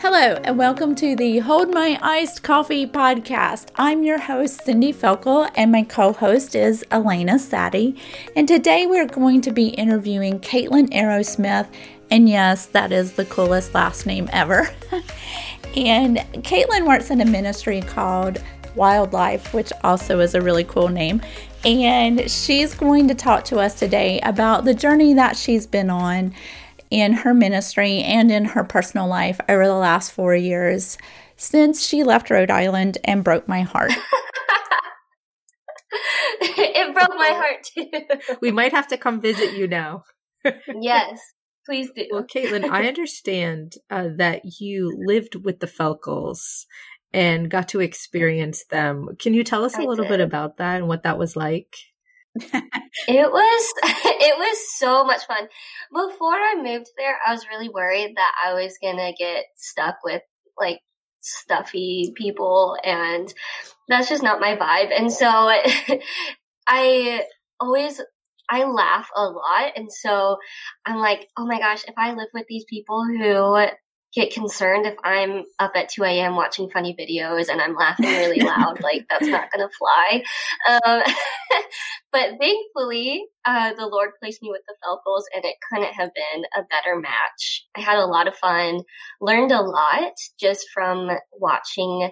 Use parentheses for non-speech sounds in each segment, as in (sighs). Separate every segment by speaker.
Speaker 1: Hello, and welcome to the Hold My Iced Coffee podcast. I'm your host, Cindy Felkel, and my co host is Elena Sadi. And today we're going to be interviewing Caitlin Aerosmith. And yes, that is the coolest last name ever. (laughs) and Caitlin works in a ministry called WyldLife, which also is a really cool name. And she's going to talk to us today about the journey that she's been on in her ministry and in her personal life over the last four years since she left Rhode Island and broke my heart. (laughs)
Speaker 2: it broke my heart too.
Speaker 3: We might have to come visit you now.
Speaker 2: yes, please do.
Speaker 3: Well, Caitlin, I understand uh, that you lived with the Felkels and got to experience them. Can you tell us a little did. bit about that and what that was like?
Speaker 2: It was (laughs) it was so much fun. Before I moved there, I was really worried that I was gonna get stuck with like stuffy people and that's just not my vibe. And so (laughs) I always I laugh a lot and so I'm like, oh my gosh, if I live with these people who get concerned if I'm up at 2 a.m. watching funny videos and I'm laughing really (laughs) loud. like that's not going to fly. Um, (laughs) but thankfully, uh, the Lord placed me with the Felkels and it couldn't have been a better match. I had a lot of fun, learned a lot just from watching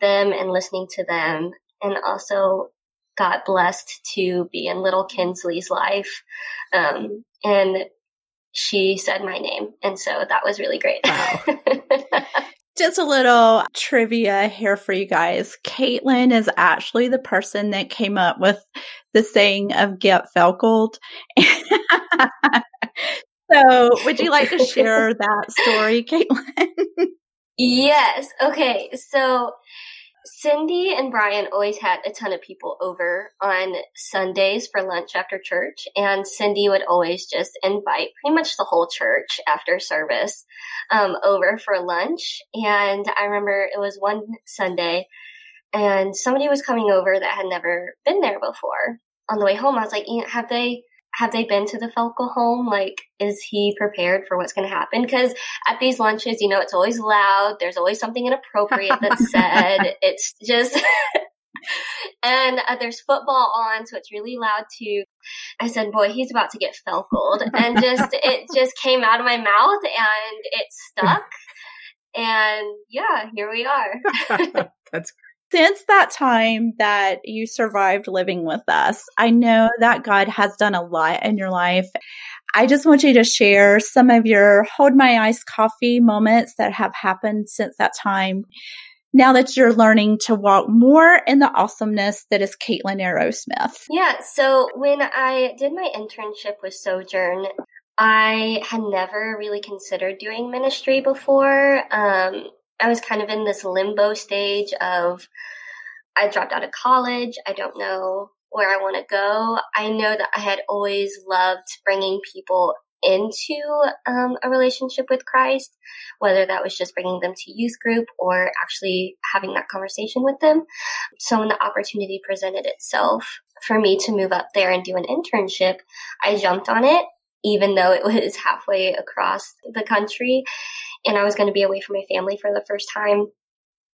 Speaker 2: them and listening to them and also got blessed to be in little Kinsley's life. Um, and she said my name. And so that was really great. Wow. (laughs)
Speaker 1: Just a little trivia here for you guys. Caitlin is actually the person that came up with the saying of get felkled. (laughs) so would you like to share that story, (laughs) Caitlin?
Speaker 2: yes. Okay. So Cindy and Brian always had a ton of people over on Sundays for lunch after church, and Cindy would always just invite pretty much the whole church after service um, over for lunch. And I remember it was one Sunday, and somebody was coming over that had never been there before. On the way home, I was like, "Have they?" Have they been to the Felkel home? Like, is he prepared for what's going to happen? Because at these lunches, you know, it's always loud. There's always something inappropriate that's (laughs) said. it's just, (laughs) and uh, there's football on, so it's really loud too. I said, boy, he's about to get Felkled. And just, (laughs) it just came out of my mouth and it stuck. And yeah, here we are.
Speaker 3: that's
Speaker 1: since that time that you survived living with us, I know that God has done a lot in your life. I just want you to share some of your hold my iced coffee moments that have happened since that time. Now that you're learning to walk more in the awesomeness that is Caitlin Aerosmith.
Speaker 2: Yeah. So when I did my internship with Sojourn, I had never really considered doing ministry before. Um, I was kind of in this limbo stage of I dropped out of college. I don't know where I want to go. I know that I had always loved bringing people into um, a relationship with Christ, whether that was just bringing them to youth group or actually having that conversation with them. So when the opportunity presented itself for me to move up there and do an internship, I jumped on it, even though it (laughs) was halfway across the country and I was going to be away from my family for the first time.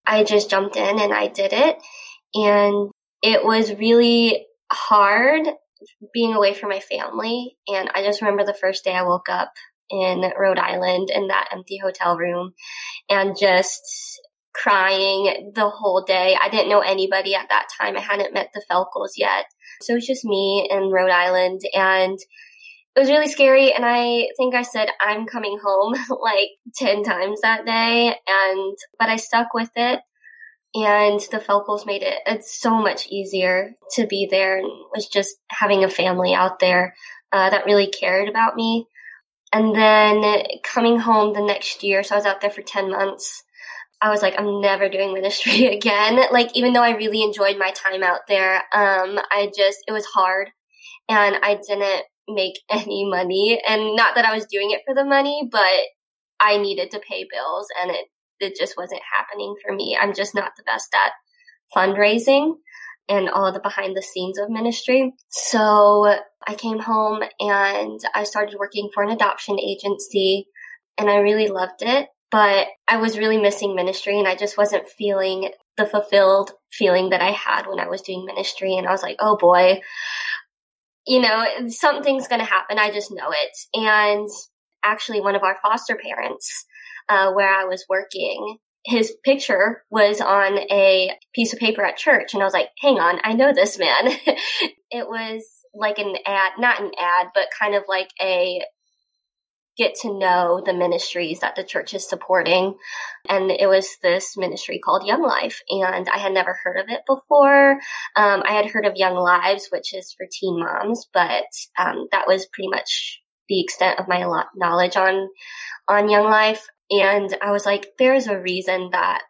Speaker 2: I just jumped in and I did it. And it was really hard being away from my family. And I just remember the first day I woke up in Rhode Island in that empty hotel room and just crying the whole day. I didn't know anybody at that time. I hadn't met the Felkels yet. So it was just me in Rhode Island and it was really scary and i think i said i'm coming home (laughs) like 10 times that day and but i stuck with it and the Felkels made it it's so much easier to be there and was just having a family out there uh, that really cared about me. And then coming home the next year so i was out there for 10 months i was like i'm never doing ministry (laughs) again like even though i really enjoyed my time out there um, i just it was hard and i didn't make (laughs) any money. And not that I was doing it for the money, but I needed to pay bills and it, it just wasn't happening for me. I'm just not the best at fundraising and all the behind the scenes of ministry. So I came home and I started working for an adoption agency and I really loved it. but I was really missing ministry and I just wasn't feeling the fulfilled feeling that I had when I was doing ministry. And I was like, oh boy, you know, something's going to happen. I just know it. And actually, one of our foster parents, uh, where I was working, his picture was on a piece of paper at church. And I was like, hang on, I know this man. (laughs) it was like an ad, not an ad, but kind of like a get to know the ministries that the church is supporting. And it was this ministry called Young Life. And I had never heard of it before. Um, I had heard of Young Lives, which is for teen moms, but um, that was pretty much the extent of my knowledge on on Young Life. And I was like, there's a reason that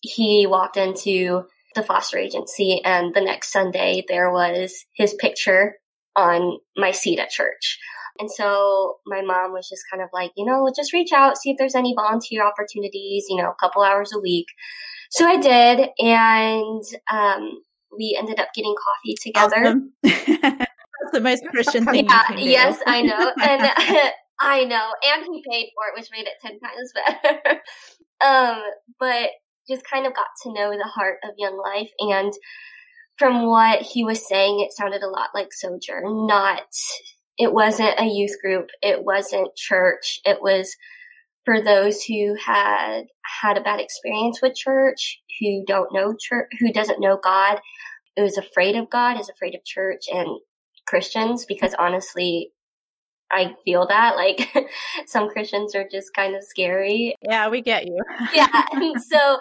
Speaker 2: he walked into the foster agency and the next Sunday there was his picture on my seat at church. And so my mom was just kind of like, you know, just reach out, see if there's any volunteer opportunities, you know, a couple hours a week. So I did, and um, we ended up getting coffee together.
Speaker 1: Awesome. (laughs) That's the most (laughs) Christian thing.
Speaker 2: Yeah, yes, I know, and (laughs) I know, and he paid for it, which made it ten times better. um, but just kind of got to know the heart of Young Life, and from what he was saying, it sounded a lot like Sojourn, not it wasn't a youth group. It wasn't church. It was for those who had had a bad experience with church, who don't know church, who doesn't know God, who's afraid of God, is afraid of church and Christians, because honestly, I feel that like (laughs) some Christians are just kind of scary.
Speaker 1: Yeah, we get you. (laughs)
Speaker 2: yeah. And so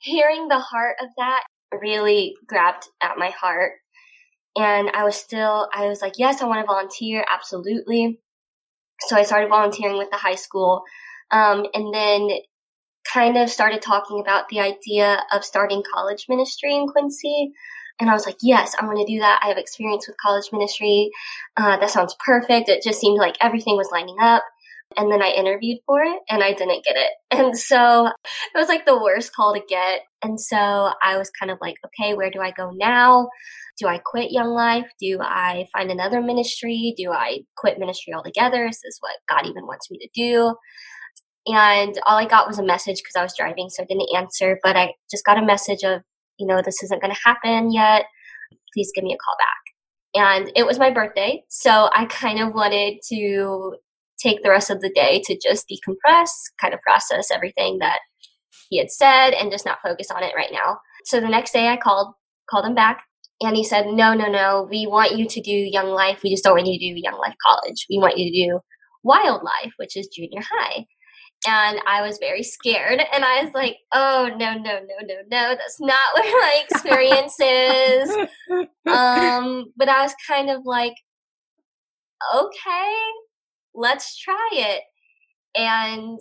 Speaker 2: hearing the heart of that really grabbed at my heart and I was still, I was like, yes, I want to volunteer. Absolutely. So I started volunteering with the high school. Um, and then kind of started talking about the idea of starting college ministry in Quincy. And I was like, yes, I want to do that. I have experience with college ministry. Uh, that sounds perfect. It just seemed like everything was lining up. And then I interviewed for it and I didn't get it. (laughs) And so it was like the worst call to get. And so I was kind of like, okay, where do I go now? do I quit Young Life? Do I find another ministry? Do I quit ministry altogether? Is this what God even wants me to do? And all I got was a message because I was driving, so I didn't answer. But I just got a message of, you know, this isn't going to happen yet. Please give me a call back. And it was my birthday, so I (laughs) kind of wanted to take the rest of the day to just decompress, kind of process everything that he had said, and just not focus on it right now. So the next day, I called called him back and he said, no, no, no, we want you to do Young Life. We just don't want you to do Young Life College. We want you to do WyldLife, which is junior high. And I was very scared. And I was like, oh, no, no, no, no, no. That's not what my (laughs) experience is. (laughs) Um, but I was kind of like, okay, let's try it. And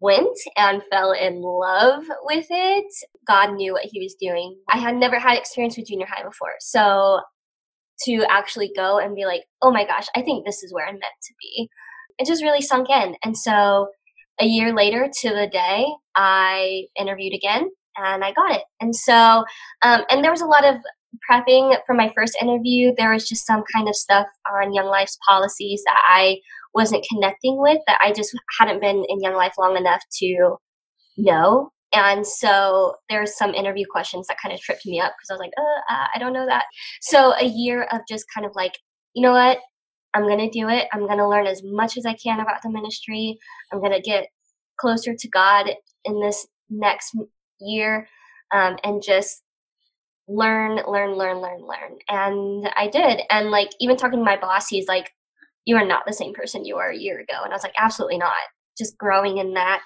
Speaker 2: went and fell in love with it. God knew what he was doing. I had never had experience with junior high before. So to actually go and be like, oh my gosh, I think this is where I'm meant to be, it just really sunk in. And so a year later to the day, I interviewed again and I got it. And so, um, and there was a lot of prepping for my first interview. There was just some kind of stuff on Young Life's policies that I wasn't connecting with that I just hadn't been in Young Life long enough to know. And so there's some interview questions that kind of tripped me up because I was like, uh, uh, I don't know that. So a year of just kind of like, you know what? I'm going to do it. I'm going to learn as much as I can about the ministry. I'm going to get closer to God in this next year um, and just learn, learn, learn, learn, learn. And I did. And like, even talking to my boss, he's like, you are not the same person you were a year ago. And I was like, absolutely not. Just growing in that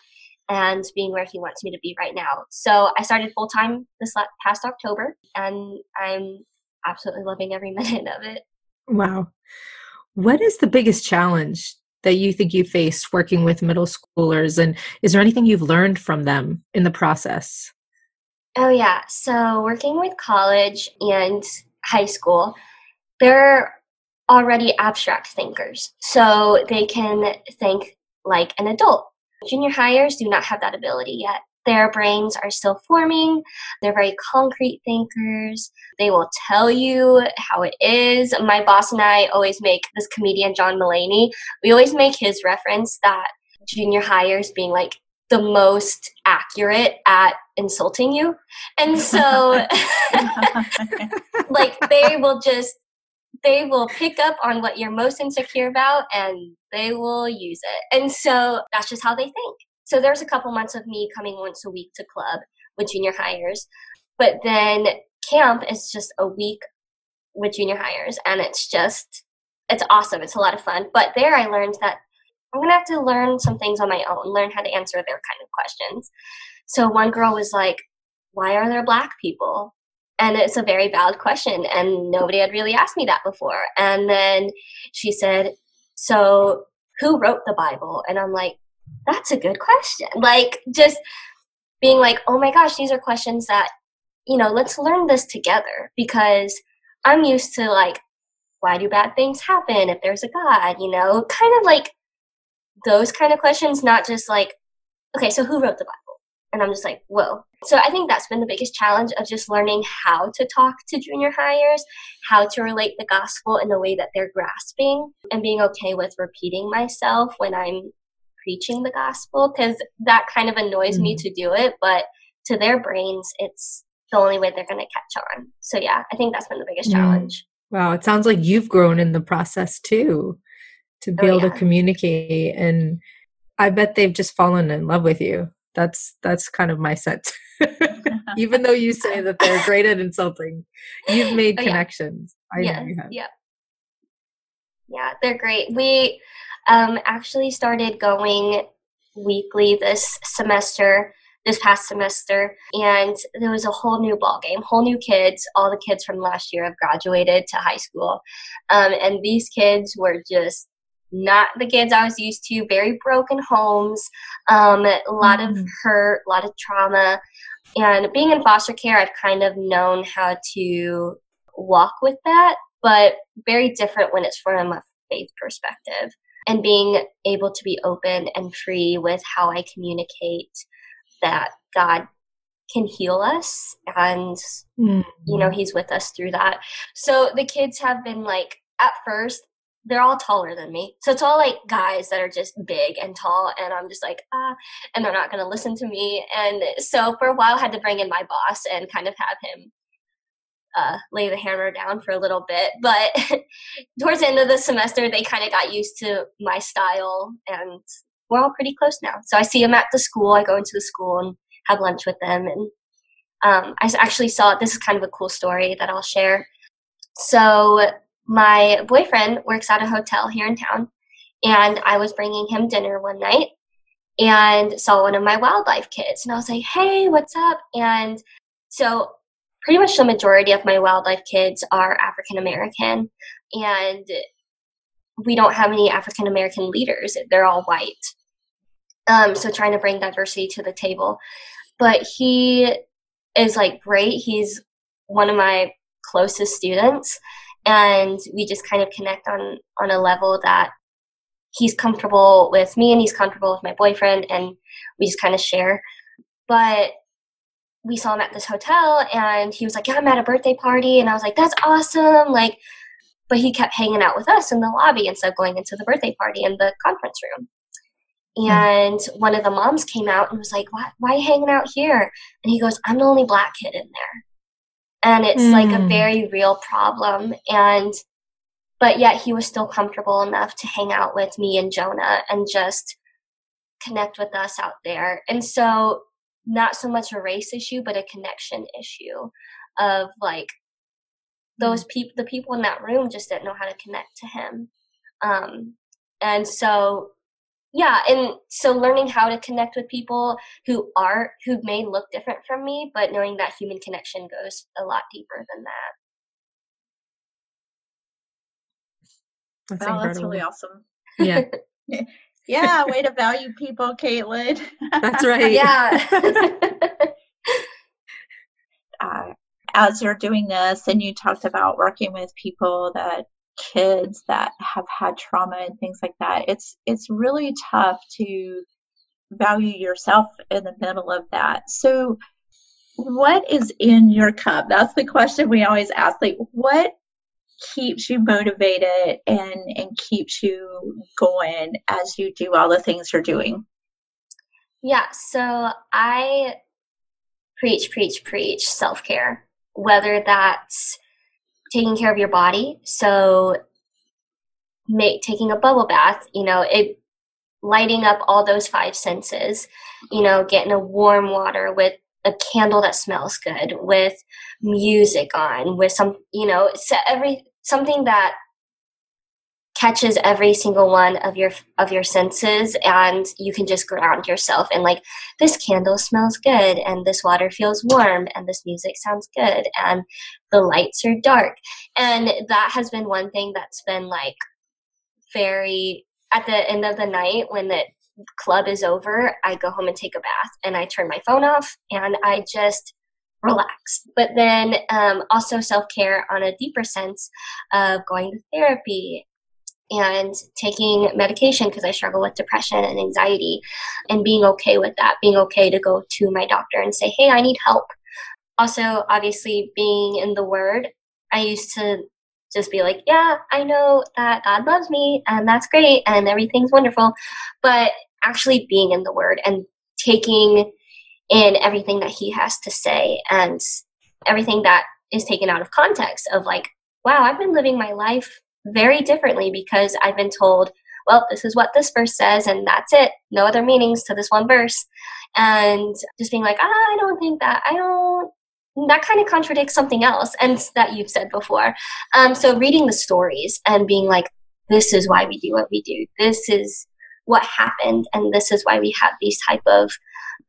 Speaker 2: and being where he wants me to be right now. So I started full time this past October, and I'm absolutely loving every (laughs) minute of it.
Speaker 3: Wow. What is the biggest challenge that you think you faced working with middle schoolers? And is there anything you've learned from them in the process?
Speaker 2: Oh, yeah. So working with college and high school, they're already abstract thinkers, so they can think like an adult. Junior hires do not have that ability yet. Their brains are still forming. They're very concrete thinkers. They will tell you how it is. My boss and I always make this comedian, John Mulaney, we always make his reference that junior hires being like the most accurate at insulting you. And so (laughs) like they will just they will pick up on what you're most insecure about and they will use it. And so that's just how they think. So there's a couple months of me coming once a week to club with junior hires. But then camp is just a week with junior hires and it's just it's awesome. It's a lot of fun. But there I learned that I'm gonna have to learn some things on my own, learn how to answer their kind of questions. So one girl was like, Why are there black people? And it's a very valid question, and nobody had really asked me that before. And then she said, So who wrote the Bible? And I'm like, That's a good question. Like, just being like, Oh my gosh, these are questions that, you know, let's learn this together because I'm used to like, why do bad things happen if there's a God? You know, kind of like those kind of questions, not just like, okay, so who wrote the Bible? And I'm just like, whoa. So I think that's been the biggest challenge of just learning how to talk to junior hires, how to relate the gospel in a way that they're grasping, and being okay with repeating myself when I'm preaching the gospel, because that kind of annoys mm-hmm. me to do it, but to their brains, it's the only way they're going to catch on. So yeah, I think that's been the biggest mm-hmm. challenge.
Speaker 3: Wow, it sounds like you've grown in the process too to be oh, able yeah. to communicate and I bet they've just fallen in love with you. That's that's kind of my sense. (laughs) (laughs) Even though you say that they're great at insulting, you've made oh, connections.
Speaker 2: Yeah. I yeah, know you have. Yeah. Yeah, they're great. We um, actually started going weekly this semester, this past semester, and there was a whole new ball game, whole new kids. All the kids from last year have graduated to high school, um, and these kids were just not the kids I was used to, very broken homes, um, a lot mm. of hurt, a lot of trauma. And being in foster care, I've kind of known how to walk with that, but very different when it's from a faith perspective. And being able to be open and free with how I communicate that God can heal us and mm-hmm. you know he's with us through that so the kids have been like at first they're all taller than me. So it's all like guys that are just big and tall. And I'm just like, ah, and they're not going to listen to me. And so for a while, I had to bring in my boss and kind of have him uh, lay the hammer down for a little bit. But (laughs) towards the end of the semester, they kind of got used to my style and we're all pretty close now. So I see them at the school. I go into the school and have lunch with them. And um, I actually saw this is kind of a cool story that I'll share. So my boyfriend works at a hotel here in town, and I was bringing him dinner one night and saw one of my WyldLife kids. And I was like, hey, what's up? And so, pretty much the majority of my WyldLife kids are African American, and we don't have any African American leaders, they're all white. Um, so, trying to bring diversity to the table. But he is like great. He's one of my closest students and we just kind of connect on on a level that he's comfortable with me and he's comfortable with my boyfriend and we just kind of share. But we saw him at this hotel and he was like yeah i'm at a birthday party. And i was like that's awesome. Like but he kept hanging out with us in the lobby instead of going into the birthday party in the conference room. Hmm. and one of the moms came out and was like why, why hanging out here? And he goes i'm the only black kid in there and it's mm. like a hmm. very real problem and but yet he was still comfortable enough to hang out with me and Jonah and just connect with us out there. And so not so much a race issue but a connection issue of like those hmm. people the people in that room just didn't know how to connect to him. Um and so yeah and so learning how to connect with people who are who may look different from me but knowing that human connection goes a lot deeper than that.
Speaker 1: That's, wow, that's really awesome.
Speaker 3: Yeah. (laughs)
Speaker 1: Yeah way to value people caitlin.
Speaker 3: That's (laughs) right.
Speaker 2: Yeah. (laughs)
Speaker 1: Uh, as you're doing this and you talked about working with people that kids that have had trauma and things like that it's it's really tough to value yourself in the middle of that. So what is in your cup? That's the question we always ask like what keeps you motivated and and keeps you going as you do all the things you're doing?
Speaker 2: Yeah, so I preach, preach, preach self care, whether that's taking care of your body. So, make taking a bubble bath, you know, it lighting up all those five senses, you know, getting a warm water with a candle that smells good, with music on, with some, you know, every something that catches every single one of your of your senses and you can just ground yourself and like this candle smells good and this water feels warm and this music sounds good and the lights are dark and that has been one thing that's been like very at the end of the night when the club is over i go home and take a bath and i turn my phone off and i just relax. But then um, also self care on a deeper sense of going to therapy and taking medication because I struggle with depression and anxiety and being okay with that, being okay to go to my doctor and say, hey, I need help. Also, obviously, being in the Word, I used to just be like, yeah, I know that God loves me and that's great and everything's wonderful. But actually being in the Word and taking in everything that He has to say and everything that is taken out of context of like, wow, I've been living my life very differently because I've been told, well, this is what this verse says, and that's it. No other meanings to this one verse. And just being like, ah, I don't think that, I don't, that kind of contradicts something else and that you've said before. Um, so reading the stories and being like, this is why we do what we do. This is what happened, and this is why we have these type of,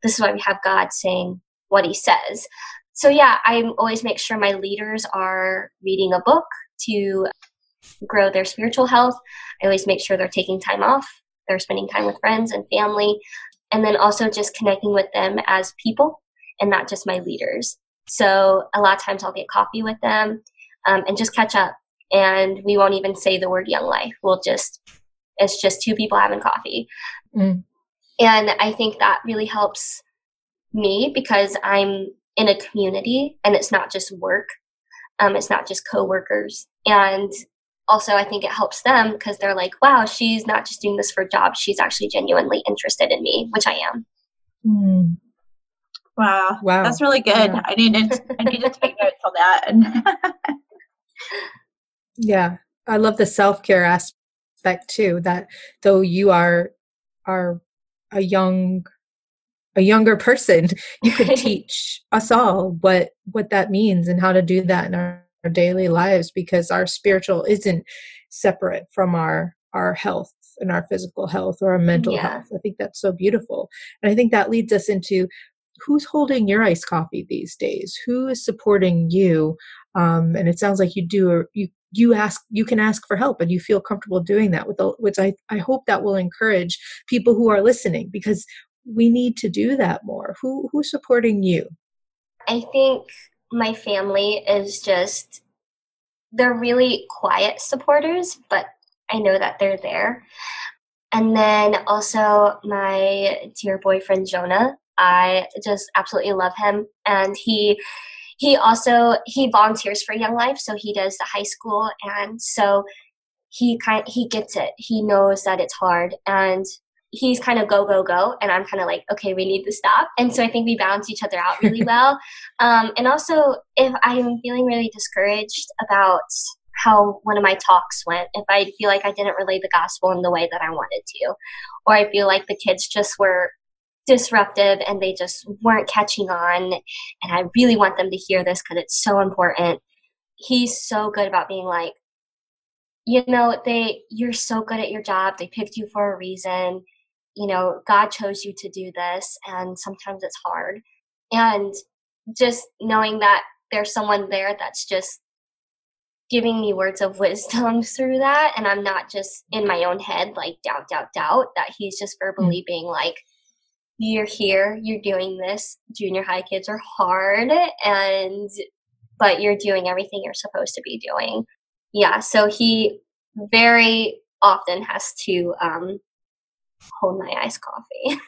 Speaker 2: this is why we have God saying what He says. So yeah, I always make sure my leaders are reading a book to grow their spiritual health. I always make sure they're taking time off, they're spending time with friends and family, and then also just connecting with them as people and not just my leaders. So a lot of times I'll get coffee with them um, and just catch up. And we won't even say the word young life. We'll just, it's just two people having coffee. Mm. And I think that really helps me because I'm in a community and it's not just work. Um, it's not just coworkers. And also I think it helps them because they're like, wow, she's not just doing this for a job. She's actually genuinely interested in me, which I am.
Speaker 1: Mm. Wow. Wow. That's really good. Yeah. I need to I need to take notes on that. (laughs)
Speaker 3: yeah. I love the self-care aspect too that though you are are a young a younger person you could (laughs) teach us all what what that means and how to do that in our our daily lives because our spiritual isn't separate from our our health and our physical health or our mental yeah. health. I think that's so beautiful. And I think that leads us into who's holding your iced coffee these days? Who is supporting you? Um, and it sounds like you do Or you you ask you can ask for help and you feel comfortable doing that with the, which I, I hope that will encourage people who are listening because we need to do that more. Who who's supporting you?
Speaker 2: I think my family is just they're really quiet supporters, but I know that they're there. And then also my dear boyfriend Jonah, I just absolutely love him and he he also he volunteers for Young Life, so he does the high school and so he kind he gets it. He knows that it's hard and he's kind of go go go and i'm kind of like okay we need to stop. And so i think we balance each other out really (laughs) well. Um, and also if i'm feeling really discouraged about how one of my talks went if i feel like i didn't relay the gospel in the way that i wanted to or i feel like the kids just were disruptive and they just weren't catching on and i really want them to hear this because it's so important he's so good about being like you know they you're so good at your job. They picked you for a reason you know, God chose you to do this, and sometimes it's hard. And just knowing that there's someone there that's just giving me words of (laughs) wisdom through that, and I'm not just in my own head, like doubt, doubt, doubt, that He's just verbally mm-hmm. being like, you're here, you're doing this. Junior high kids are hard, and but you're doing everything you're supposed to be doing. Yeah, so he very often has to um, hold my iced coffee.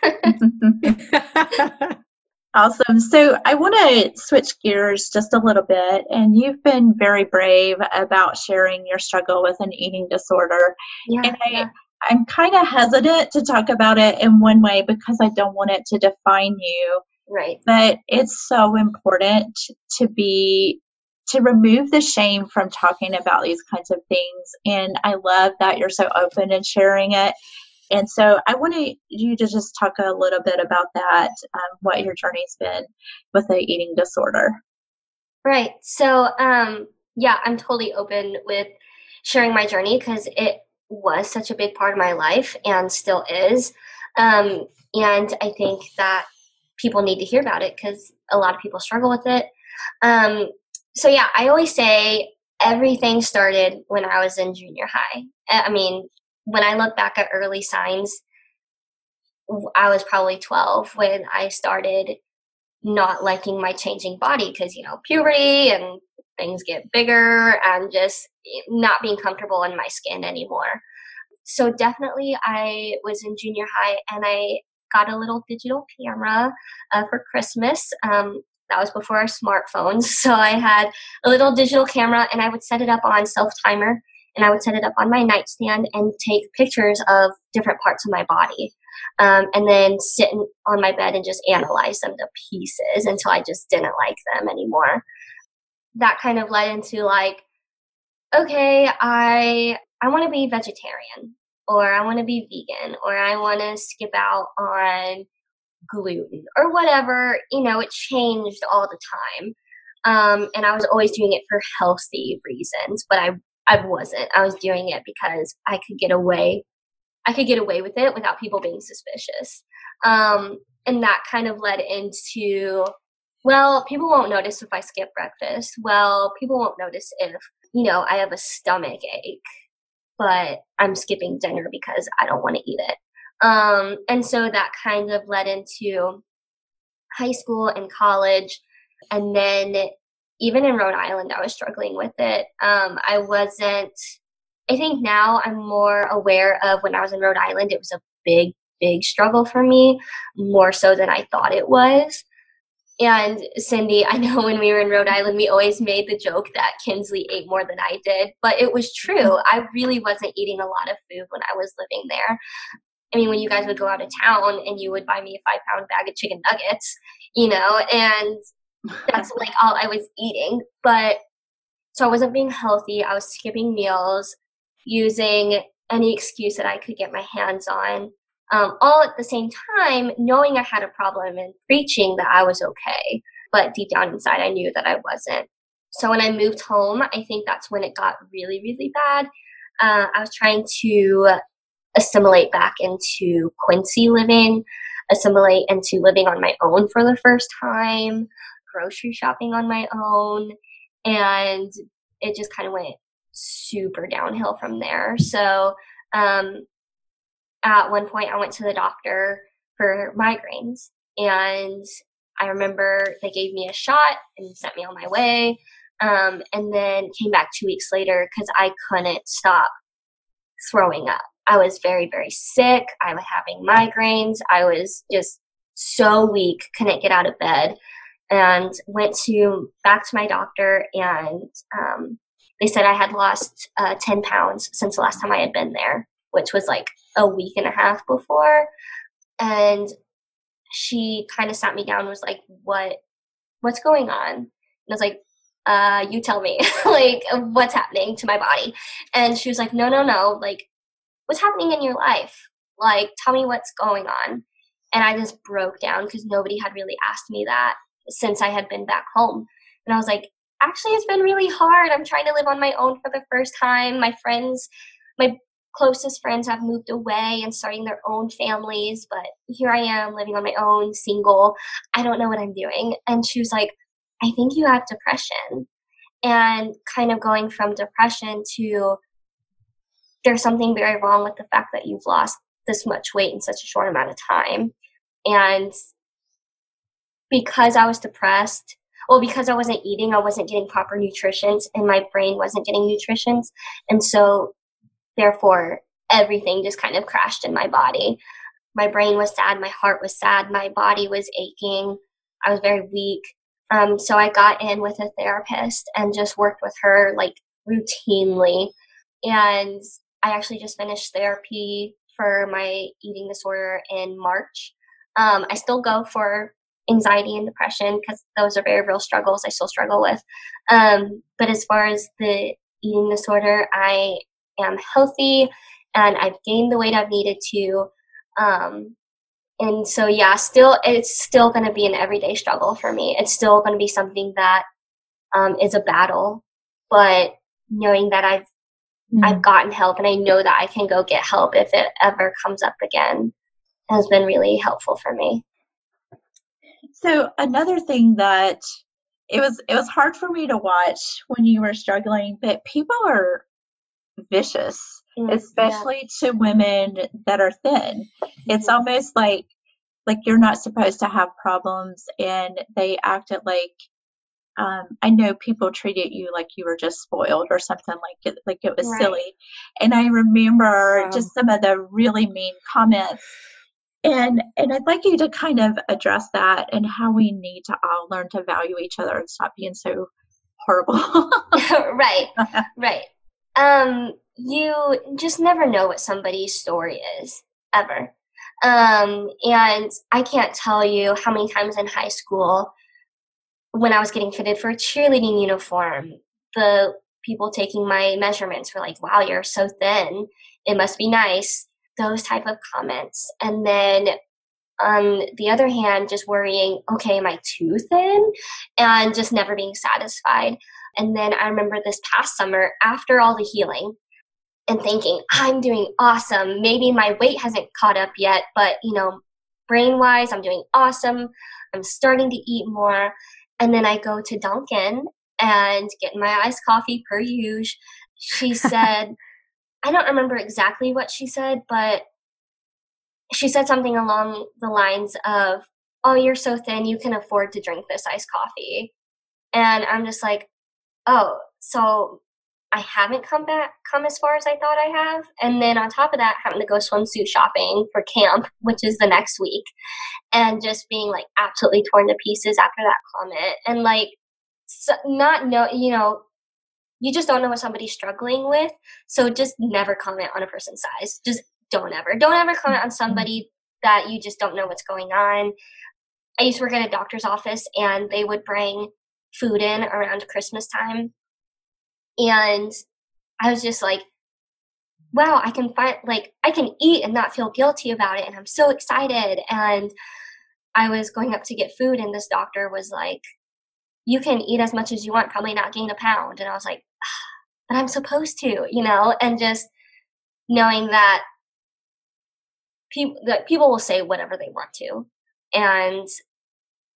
Speaker 2: (laughs) (laughs)
Speaker 1: awesome. So I want to switch gears just a little bit. And you've been very brave about sharing your struggle with an eating disorder. Yeah, and I, yeah. I'm kind of hesitant to talk about it in one way because I don't want it to define you.
Speaker 2: Right.
Speaker 1: But it's so important to be to remove the shame from talking about these kinds of things. And I love that you're so open and sharing it. And so I wanted you to just talk a little bit about that, um, what your journey's been with the eating disorder.
Speaker 2: Right. So, um, yeah, I'm totally open with sharing my journey because it was such a big part of my life and still is. Um, and I think that people need to hear about it because a lot of people struggle with it. Um, so, yeah, I always say everything started when I was in junior high. I mean, when I look back at early signs, I was probably 12 when I started not liking my changing body because, you know, puberty and things get bigger and just not being comfortable in my skin anymore. So definitely I was in junior high and I got a little digital camera uh, for Christmas. Um, that was before our smartphones. (laughs) So I had a little digital camera and I would set it up on self timer and I would set it up on my nightstand and take pictures of different parts of my body. Um, and then sit on my bed and just analyze them to pieces until I just didn't like them anymore. That kind of led into like, okay, I I want to be vegetarian, or I want to be vegan, or I want to skip out on gluten, or whatever. You know, it changed all the time. Um, and I was always doing it for healthy reasons, but I I wasn't. I was doing it because I could get away. I could get away with it without people being suspicious. Um, and that kind of led into, well, people won't notice if I skip breakfast. Well, people won't notice if, you know, I have a stomach ache, but I'm skipping dinner because I don't want to eat it. Um, and so that kind of led into high school and college. And then even in Rhode Island, I was struggling with it. Um, I wasn't, I think now I'm more aware of when I was in Rhode Island, it was a big, big struggle for me, more so than I thought it was. And Cindy, I know when we were in Rhode Island, we always made the joke that Kinsley ate more than I did, but it was true. I really wasn't eating a lot of food when I was living there. I mean, when you guys would go out of town and you would buy me a five pound bag of chicken nuggets, you know, and that's like all I was eating. But so I wasn't being healthy. I was skipping meals, using any excuse that I could get my hands on. Um, all at the same time, knowing I had a problem and preaching that I was okay. But deep down inside, I knew that I wasn't. So when I moved home, I think that's when it got really, really bad. Uh, I was trying to assimilate back into Quincy living, assimilate into living on my own for the first time grocery shopping on my own and it just kind of went super downhill from there. So um, at one point, I went to the doctor for migraines, and I remember they gave me a shot and sent me on my way. Um, and then came back two weeks later because I couldn't stop throwing up. I was very, very sick. I was having migraines. I was just so weak, couldn't get out of bed and went to back to my doctor and um, they said I had lost uh, 10 pounds since the last time I had been there, which was like a week and a half before. And she kind of sat me down was like, what, what's going on? And I was like, uh, you tell me, (laughs) like, what's happening to my body? And she was like, no, no, no, like, what's happening in your life? Like, tell me what's going on. And I just broke down because nobody had really asked me that since I had been back home. And I was like, actually, it's been really hard. I'm trying to live on my own for the first time. My friends, my closest friends have moved away and starting their own families, but here I am living on my own, single. I don't know what I'm doing. And she was like, I think you have depression. And kind of going from depression to there's something very wrong with the fact that you've lost this much weight in such a short amount of time. And because I was depressed, well, because I wasn't eating, I wasn't getting proper nutrition, and my brain wasn't getting nutrition. And so, therefore, everything just kind of crashed in my body. My brain was sad, my heart was sad, my body was aching, I was very weak. Um, so I got in with a therapist and just worked with her like routinely. And I actually just finished therapy for my eating disorder in March. Um, I still go for anxiety and depression because those are very real struggles I still struggle with. Um, but as far as the eating disorder, I am healthy and I've gained the weight I've needed to. Um, and so, yeah, still, it's still going to be an everyday struggle for me. It's still going to be something that um, is a battle, but knowing that I've mm. I've gotten help and I know that I can go get help if it ever comes up again has been really helpful for me.
Speaker 1: So another thing that it was it was hard for me to watch when you were struggling, but people are vicious, mm, especially yeah. to women that are thin. It's mm-hmm. almost like like you're not supposed to have problems and they acted like um, I know people treated you like you were just spoiled or something like it like it was right. silly. And I remember wow. just some of the really mean comments and and I'd like you to kind of address that and how we need to all learn to value each other and stop being so horrible. (laughs)
Speaker 2: right. (laughs) Right. Um you just never know what somebody's story is ever. Um and I can't tell you how many times in high school when I was getting fitted for a cheerleading uniform, the people taking my measurements were like, "Wow, you're so thin. It must be nice." Those type of comments. And then on the other hand, just worrying, okay, am I too thin? And just never being satisfied. And then I remember this past summer, after all the healing, and thinking, I'm doing awesome. Maybe my weight hasn't caught up yet, but you know, brain wise, I'm doing awesome. I'm starting to eat more. And then I go to Dunkin' and get my iced coffee per usual. She (laughs) said, I don't remember exactly what she said, but she said something along the lines of, Oh, you're so thin, you can afford to drink this iced coffee. And I'm just like, Oh, so I haven't come back, come as far as I thought I have. And then on top of that, having to go swimsuit shopping for camp, (laughs) which is the next week, and just being like absolutely torn to pieces after that comment. And like, so not know, you know, you just don't know what somebody's struggling with. So just never comment on a person's size. Just don't ever. Don't ever comment on mm-hmm. somebody that you just don't know what's going on. I used to work at a doctor's office and they would bring food in around Christmas time. And I was just like, wow, I can find, like, I can eat and not feel guilty about it. And I'm so excited. And I was going up to get food, and this doctor was like, you can eat as much as you want, probably not gain a pound. And I was like, (sighs) but I'm supposed to, you know, and just knowing that people that people will say whatever they want to, and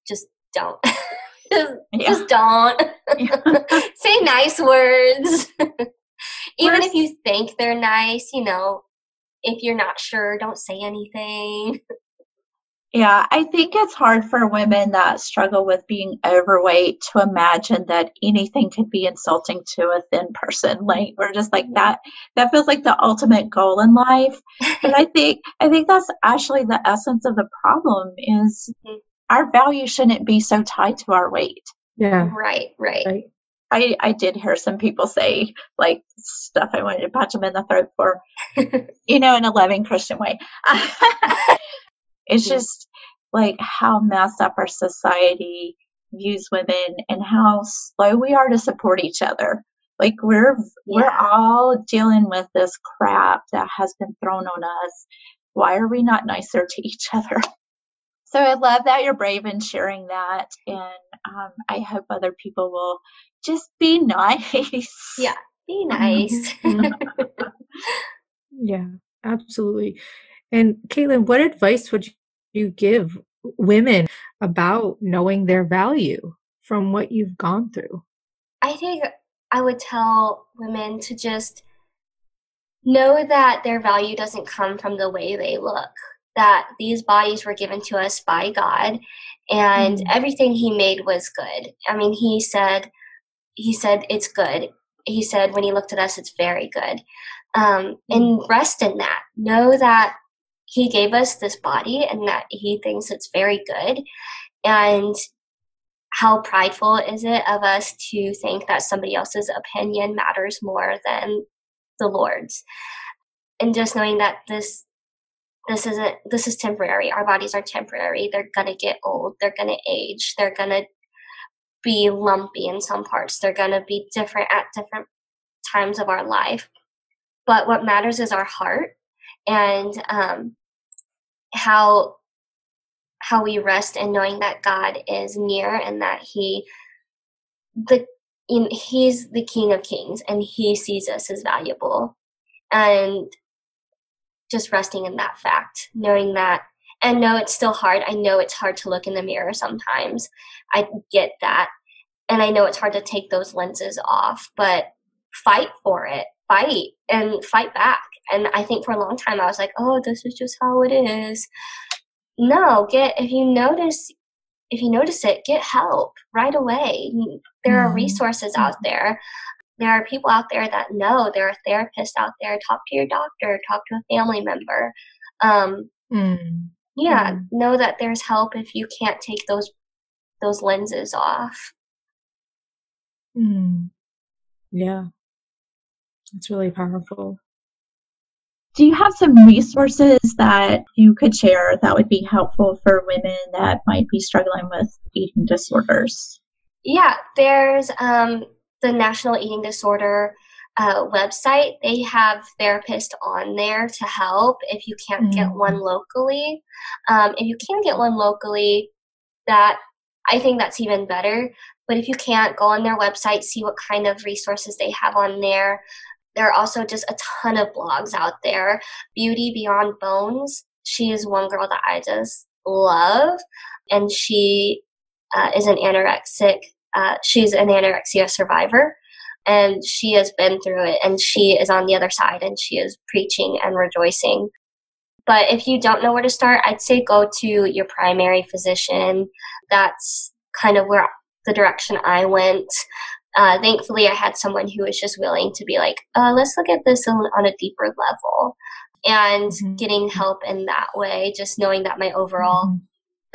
Speaker 2: just don't. (laughs) just, yeah. just don't (laughs) say nice words. (laughs) Even if you think they're nice, you know, if you're not sure, don't say anything.
Speaker 1: Yeah, I think it's hard for women that struggle with being overweight to imagine that anything could be insulting to a thin person. Like we're just like that that feels like the ultimate goal in life. and I (laughs) think I think that's actually the essence of the problem is mm-hmm. our value shouldn't be so tied to our weight.
Speaker 3: Yeah.
Speaker 2: Right, right. right.
Speaker 1: I, I did hear some people say like stuff I wanted to punch them in the throat for, (laughs) you know, in a loving Christian way. (laughs) It's just like how messed up our society views women and how slow we are to support each other. Like we're yeah. we're all dealing with this crap that has been thrown on us. Why are we not nicer to each other? (laughs) So I love that you're brave in sharing that, and um, I hope other people will just be nice.
Speaker 2: Yeah, be (laughs) nice. (laughs)
Speaker 3: yeah, absolutely. And Caitlin, what advice would you give women about knowing their value from what you've gone through?
Speaker 2: I think I would tell women to just know that their value doesn't come from the way they look, that these bodies were given to us by God and mm everything he made was good. I mean, he said he said it's good. He said when he looked at us it's very good. Um, and mm. rest in that. Know that he gave us this body and that he thinks it's very good. And how prideful is it of us to think that somebody else's opinion matters more than the Lord's? and just knowing that this this isn't this is temporary. Our bodies are temporary. They're gonna get old. They're gonna age. They're gonna be lumpy in some parts. They're gonna be different at different times of our life. But what matters is our heart and um, how how we rest in knowing that god is near and that he the in, he's the king of kings and he sees us as valuable and just resting in that fact, knowing that, and know it's still hard. I know it's hard to look in the mirror sometimes. I get that. And I know it's hard to take those lenses off, but fight for it, fight and fight back. And I think for a long time I was like, oh, this is just how it is. No, get, if you notice, if you notice it, get help right away. There are mm-hmm. resources out there there are people out there that know there are therapists out there talk to your doctor talk to a family member um, mm. yeah mm. know that there's help if you can't take those those lenses off
Speaker 3: mm. yeah it's really powerful
Speaker 1: do you have some resources that you could share that would be helpful for women that might be struggling with eating disorders
Speaker 2: yeah there's um, the National Eating Disorder uh, website, they have therapists on there to help if you can't mm-hmm. get one locally. Um, if you can get one locally, that I think that's even better. But if you can't, go on their website, see what kind of resources they have on there. There are also just a ton of blogs out there. Beauty Beyond Bones, she is one girl that I just love, and she uh, is an anorexic uh, she's an anorexia survivor and she has been through it and she is on the other side and she is preaching and rejoicing. But if you don't know where to start, I'd say go to your primary physician. That's kind of where the direction I went. Uh, thankfully, I had someone who was just willing to be like, uh, let's look at this on, on a deeper level and mm-hmm. getting help in that way, just knowing that my overall mm-hmm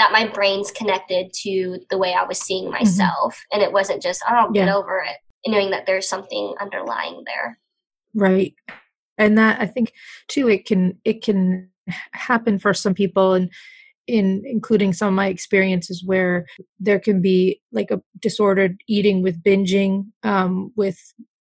Speaker 2: that my brain's connected to the way I was seeing mm-hmm. myself. Mm-hmm. And it wasn't just, oh, yeah. get over it, and knowing that there's something underlying there.
Speaker 3: Right. And that I think too, it can, it can happen for some people and in including some of my experiences where there can be like a disordered eating with binging um, with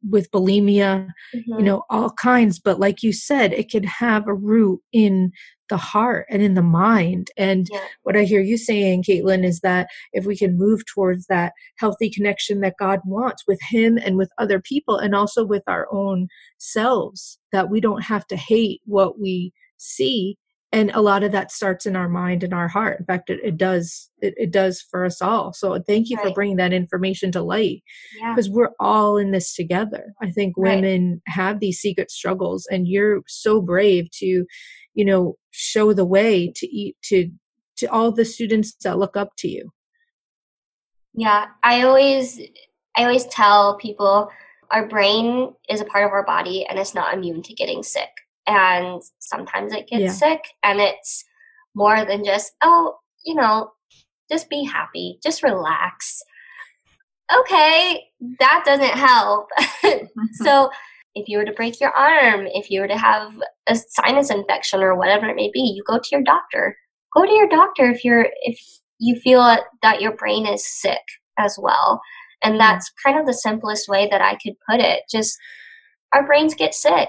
Speaker 3: with bulimia mm-hmm. you know all kinds but like you said it can have a root in the heart and in the mind and yeah. what i hear you saying caitlin is that if we can move towards that healthy connection that god wants with him and with other people and also with our own selves that we don't have to hate what we see and a lot of that starts in our mind and our heart in fact it, it does it, it, does for us all so thank you right. for bringing that information to light because yeah. we're all in this together i think women right. have these secret struggles and you're so brave to you know show the way to eat to to all the students that look up to you
Speaker 2: yeah i always i always tell people our brain is a part of our body and it's not immune to getting sick and sometimes it gets yeah. sick and it's more than just oh you know just be happy just relax. Okay that doesn't help. (laughs) So (laughs) if you were to break your arm if you were to have a sinus infection or whatever it may be you go to your doctor. Go to your doctor if you're if you feel that your brain is sick as well and that's kind of the simplest way that i could put it. Just our brains get sick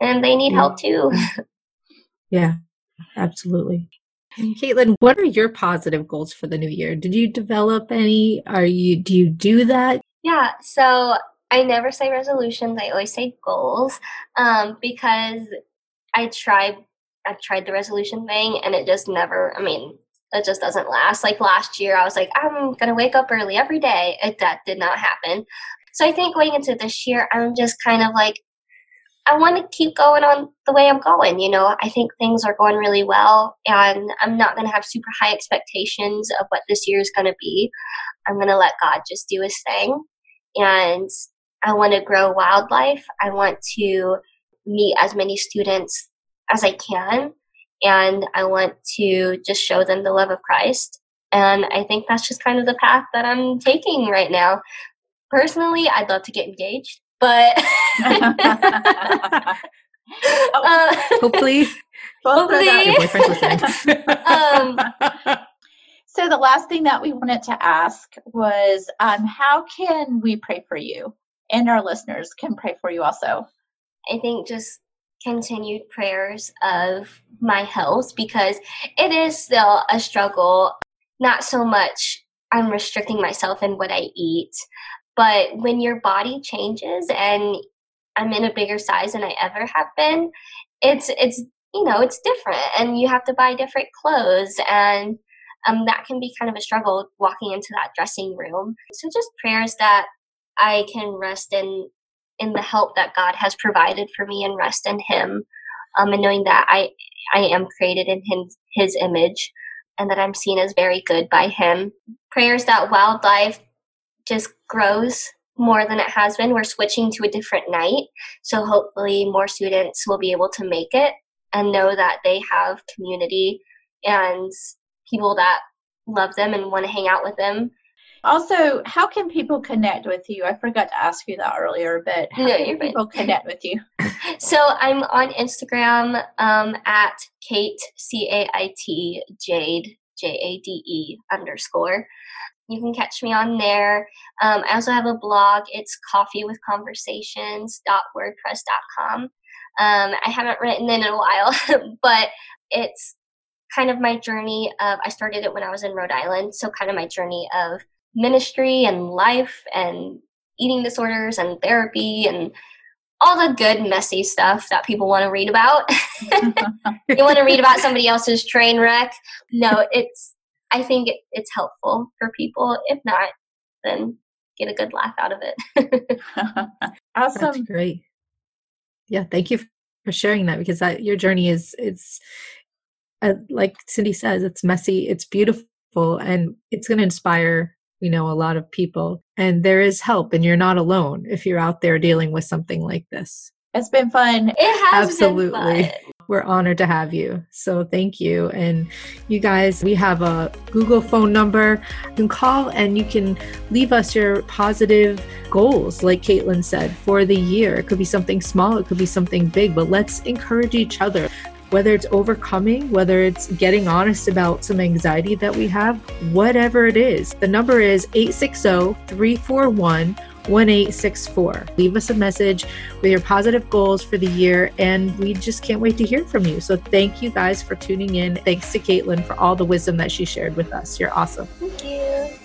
Speaker 2: and they need yeah. help too. (laughs)
Speaker 3: yeah, absolutely. Caitlin, what are your positive goals for the new year? Did you develop any? Are you do you do that?
Speaker 2: Yeah, so I never say resolutions. I always say goals um, because I tried. I've tried the resolution thing, and it just never. I mean, it just doesn't last. Like last year, I was like, I'm gonna wake up early every day. It, that did not happen. So I think going into this year, I'm just kind of like I want to keep going on the way I'm going. You know, I think things are going really well, and I'm not going to have super high expectations of what this year is going to be. I'm going to let God just do his thing. And I want to grow WyldLife. I want to meet as many students as I can. And I want to just show them the love of Christ. And I think that's just kind of the path that I'm taking right now. Personally, I'd love to get engaged but (laughs)
Speaker 3: uh, hopefully, hopefully. your boyfriend's (laughs) listening. um,
Speaker 1: so the last thing that we wanted to ask was, um, how can we pray for you? And our listeners can pray for you also.
Speaker 2: I think just continued prayers of my health because it is still a struggle. Not so much I'm restricting myself in what I eat, but when your body changes and I'm in a bigger size than I ever have been, it's it's you know it's different, and you have to buy different clothes, and um, that can be kind of a struggle walking into that dressing room. So just prayers that I can rest in in the help that God has provided for me and rest in Him, um, and knowing that I I am created in His His image, and that I'm seen as very good by Him. Prayers that WyldLife just grows more than it has been. We're switching to a different night, so hopefully more students will be able to make it and know that they have community and people that love them and want to hang out with them
Speaker 1: also, how can people connect with you? I forgot to ask you that earlier, but how no, can people right. connect with you? (laughs) (laughs)
Speaker 2: So I'm on Instagram um, at Cait C A I T Jade J A D E underscore. You can catch me on there. Um, I also have a blog. It's coffeewithconversations.wordpress.com. Um, I haven't written in a while, (laughs) but it's kind of my journey of I started it when I was in Rhode Island, so kind of my journey of ministry and life and eating disorders and therapy and all the good messy stuff that people want to read about. you want to read about somebody else's train wreck? No, it's I think it, it's helpful for people. If not, then get a good laugh out of it. (laughs) (laughs)
Speaker 3: awesome. That's great. Yeah, thank you for sharing that because that your journey is it's uh, like Cindy says, it's messy, it's beautiful, and it's going to inspire we know a lot of people and there is help and you're not alone if you're out there dealing with something like this
Speaker 1: it's been fun.
Speaker 2: It has absolutely.
Speaker 3: we're honored to have you. So thank you. And you guys we have a google phone number. You can call and you can leave us your positive goals like caitlin said for the year. It could be something small it could be something big but let's encourage each other. Whether it's overcoming, whether it's getting honest about some anxiety that we have, whatever it is. The number is 860 341 1864. Leave us a message with your positive goals for the year, and we just can't wait to hear from you. So, thank you guys for tuning in. Thanks to Caitlin for all the wisdom that she shared with us. You're awesome.
Speaker 2: Thank you.